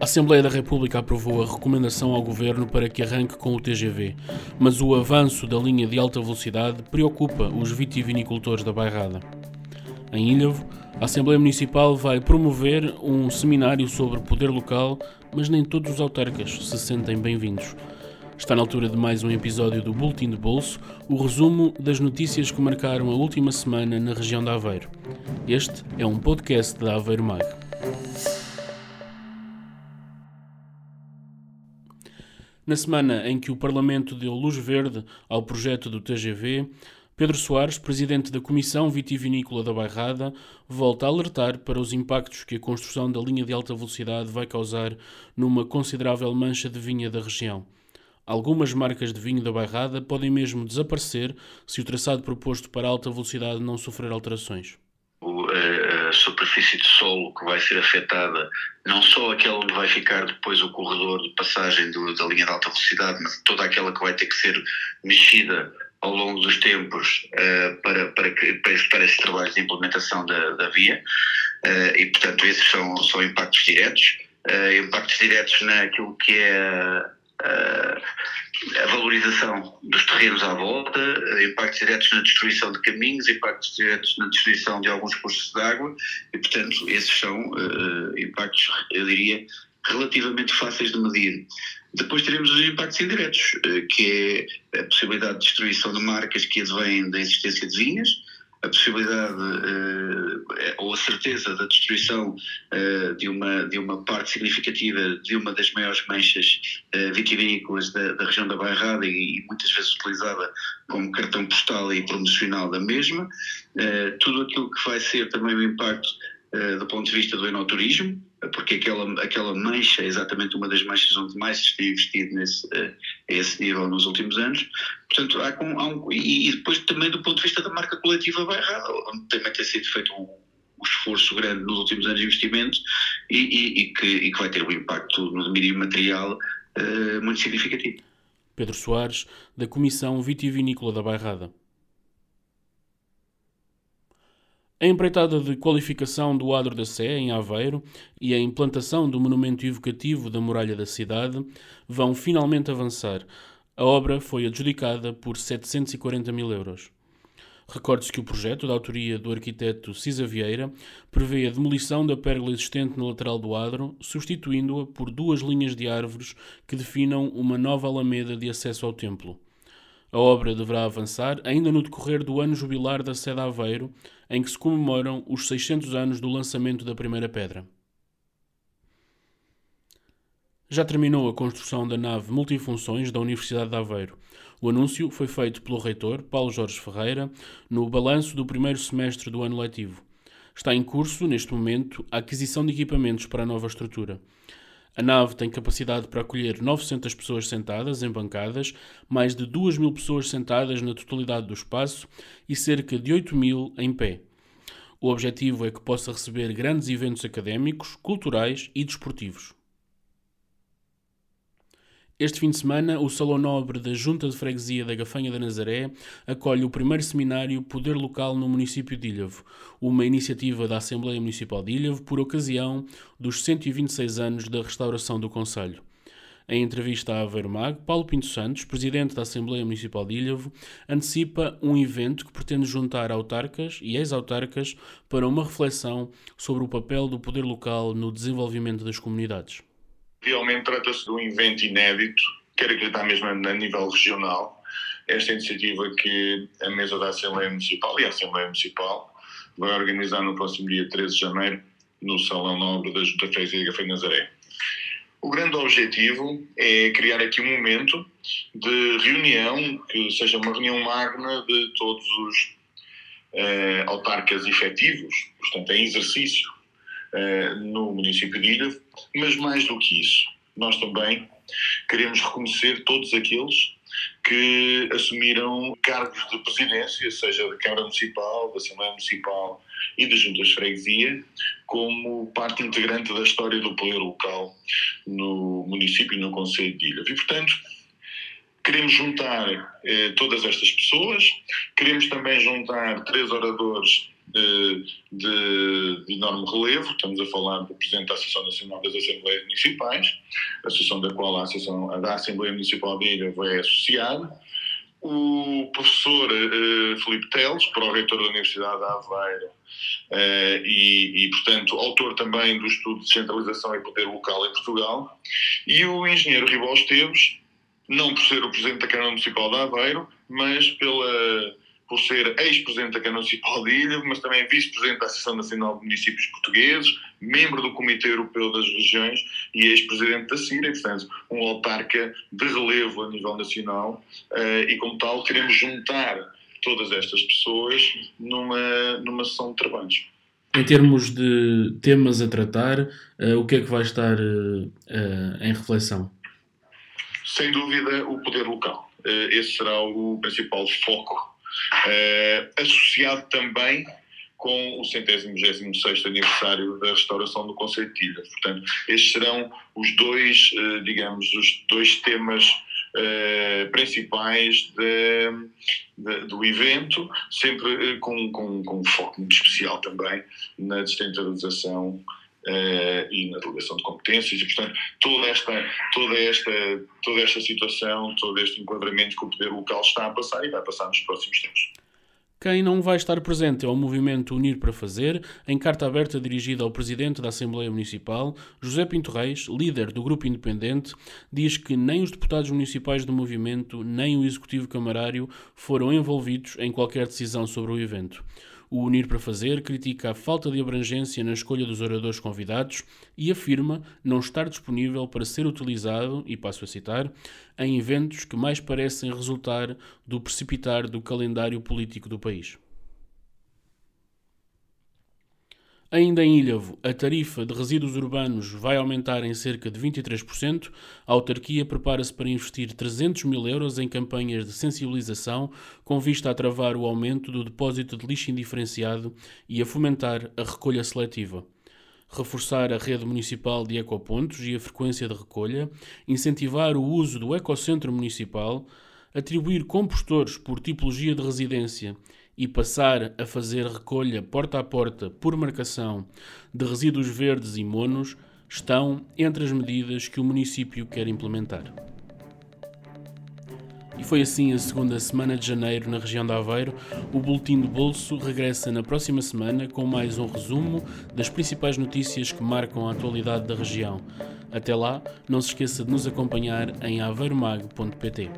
A Assembleia da República aprovou a recomendação ao Governo para que arranque com o TGV, mas o avanço da linha de alta velocidade preocupa os vitivinicultores da Bairrada. Em Ilhavo, a Assembleia Municipal vai promover um seminário sobre poder local, mas nem todos os autarcas se sentem bem-vindos. Está na altura de mais um episódio do Boletim de Bolso, o resumo das notícias que marcaram a última semana na região de Aveiro. Este é um podcast da Aveiro Mag. Na semana em que o Parlamento deu luz verde ao projeto do TGV, Pedro Soares, presidente da Comissão Vitivinícola da Bairrada, volta a alertar para os impactos que a construção da linha de alta velocidade vai causar numa considerável mancha de vinha da região. Algumas marcas de vinho da Bairrada podem mesmo desaparecer se o traçado proposto para alta velocidade não sofrer alterações superfície de solo que vai ser afetada, não só aquela onde vai ficar depois o corredor de passagem do, da linha de alta velocidade, mas toda aquela que vai ter que ser mexida ao longo dos tempos uh, para, para, para, para esses trabalhos de implementação da, da via. Uh, e, portanto, esses são, são impactos diretos. Uh, impactos diretos naquilo que é a valorização dos terrenos à volta, impactos diretos na destruição de caminhos, impactos diretos na destruição de alguns cursos de água e, portanto, esses são uh, impactos, eu diria, relativamente fáceis de medir. Depois teremos os impactos indiretos, que é a possibilidade de destruição de marcas que advêm da existência de vinhas, a possibilidade uh, ou a certeza da destruição uh, de, uma, de uma parte significativa de uma das maiores manchas uh, vitivinícolas da, da, região da Bairrada e, e, muitas vezes utilizada como cartão postal e promocional da mesma. tudo aquilo que vai ser também o impacto do ponto de vista do enoturismo, porque aquela, aquela mancha é exatamente uma das manchas onde mais se tem investido nesse, uh, a esse nível nos últimos anos. Portanto, há, há um, e, e, depois também do ponto de vista da marca coletiva Bairrada, onde também tem sido feito um, um esforço grande nos últimos anos de investimento e, e, e, que, e que vai ter um impacto no domínio material uh, muito significativo. Pedro Soares, da Comissão Vitivinícola da Bairrada. A empreitada de qualificação do Adro da Sé, em Aveiro, e a implantação do monumento evocativo da muralha da cidade vão finalmente avançar. A obra foi adjudicada por 740 mil euros. Recorde-se que o projeto, da autoria do arquiteto Cisa Vieira, prevê a demolição da pérgola existente na lateral do adro, substituindo-a por duas linhas de árvores que definam uma nova alameda de acesso ao templo. A obra deverá avançar ainda no decorrer do ano jubilar da sede Aveiro, em que se comemoram os 600 anos do lançamento da primeira pedra. Já terminou a construção da nave multifunções da Universidade de Aveiro. O anúncio foi feito pelo reitor, Paulo Jorge Ferreira, no balanço do primeiro semestre do ano letivo. Está em curso, neste momento, a aquisição de equipamentos para a nova estrutura. A nave tem capacidade para acolher 900 pessoas sentadas em bancadas, mais de 2 mil pessoas sentadas na totalidade do espaço e cerca de 8 mil em pé. O objetivo é que possa receber grandes eventos académicos, culturais e desportivos. Este fim de semana, o Salão Nobre da Junta de Freguesia da Gafanha da Nazaré acolhe o primeiro seminário Poder Local no município de Ilhavo, uma iniciativa da Assembleia Municipal de Ilhavo por ocasião dos 126 anos da restauração do Conselho. Em entrevista à Aveiro Paulo Pinto Santos, presidente da Assembleia Municipal de Ilhavo, antecipa um evento que pretende juntar autarcas e ex-autarcas para uma reflexão sobre o papel do poder local no desenvolvimento das comunidades. Realmente trata-se de um evento inédito, quero acreditar mesmo a nível regional. Esta iniciativa que a mesa da Assembleia Municipal e a Assembleia Municipal vai organizar no próximo dia 13 de janeiro no Salão Nobre da Junta Freguesia de Café Nazaré. O grande objetivo é criar aqui um momento de reunião, que seja uma reunião magna de todos os eh, autarcas efetivos, portanto, em exercício eh, no município de Ilha, mas mais do que isso, nós também queremos reconhecer todos aqueles que assumiram cargos de presidência, seja da Câmara Municipal, da Assembleia Municipal e das Juntas de Freguesia, como parte integrante da história do poder local no município e no Conselho de Ilha. E, portanto, queremos juntar eh, todas estas pessoas, queremos também juntar três oradores de, de, enorme relevo. Estamos a falar do Presidente da Associação Nacional das Assembleias Municipais, associação da qual a, Associação, da Assembleia Municipal de Ilha é associada. O professor uh, Filipe Teles, pró-reitor da Universidade de Aveiro, uh, e, e, portanto, autor também do estudo de descentralização e poder local em Portugal. E o engenheiro Ribol Esteves, não por ser o Presidente da Câmara Municipal de Aveiro, mas pela por ser ex-presidente da Câmara Municipal de Ilha, mas também vice-presidente da Associação Nacional de Municípios Portugueses, membro do Comitê Europeu das Regiões e ex-presidente da CIRA, portanto, um autarca de relevo a nível nacional, eh, e como tal queremos juntar todas estas pessoas numa, numa sessão de trabalhos. Em termos de temas a tratar, uh, o que é que vai estar uh, em reflexão? Sem dúvida, o poder local. esse será o principal foco Uh, associado também com o centésimo sexto aniversário da restauração do Conceito de Ilha. Portanto, estes serão os dois, uh, digamos, os dois temas uh, principais de, de, do evento, sempre com, com, com um foco muito especial também na descentralização Uh, e na delegação de competências e portanto toda esta toda esta toda esta situação todo este enquadramento que o poder local está a passar e vai passar nos próximos tempos quem não vai estar presente é o movimento Unir para Fazer, em carta aberta dirigida ao Presidente da Assembleia Municipal, José Pinto Reis, líder do Grupo Independente, diz que nem os deputados municipais do movimento, nem o Executivo Camarário foram envolvidos em qualquer decisão sobre o evento. O Unir para Fazer critica a falta de abrangência na escolha dos oradores convidados e afirma não estar disponível para ser utilizado, e passo a citar, em eventos que mais parecem resultar do precipitar do calendário político do país. Ainda em Ilhavo, a tarifa de resíduos urbanos vai aumentar em cerca de 23%. A autarquia prepara-se para investir 300 mil euros em campanhas de sensibilização com vista a travar o aumento do depósito de lixo indiferenciado e a fomentar a recolha seletiva. Reforçar a rede municipal de ecopontos e a frequência de recolha, incentivar o uso do ecocentro municipal, atribuir compostores por tipologia de residência e passar a fazer recolha porta a porta por marcação de resíduos verdes e monos estão entre as medidas que o município quer implementar. E foi assim a segunda semana de janeiro na região de Aveiro. O Boletim do Bolso regressa na próxima semana com mais um resumo das principais notícias que marcam a atualidade da região. Até lá, não se esqueça de nos acompanhar em aveiromag.pt.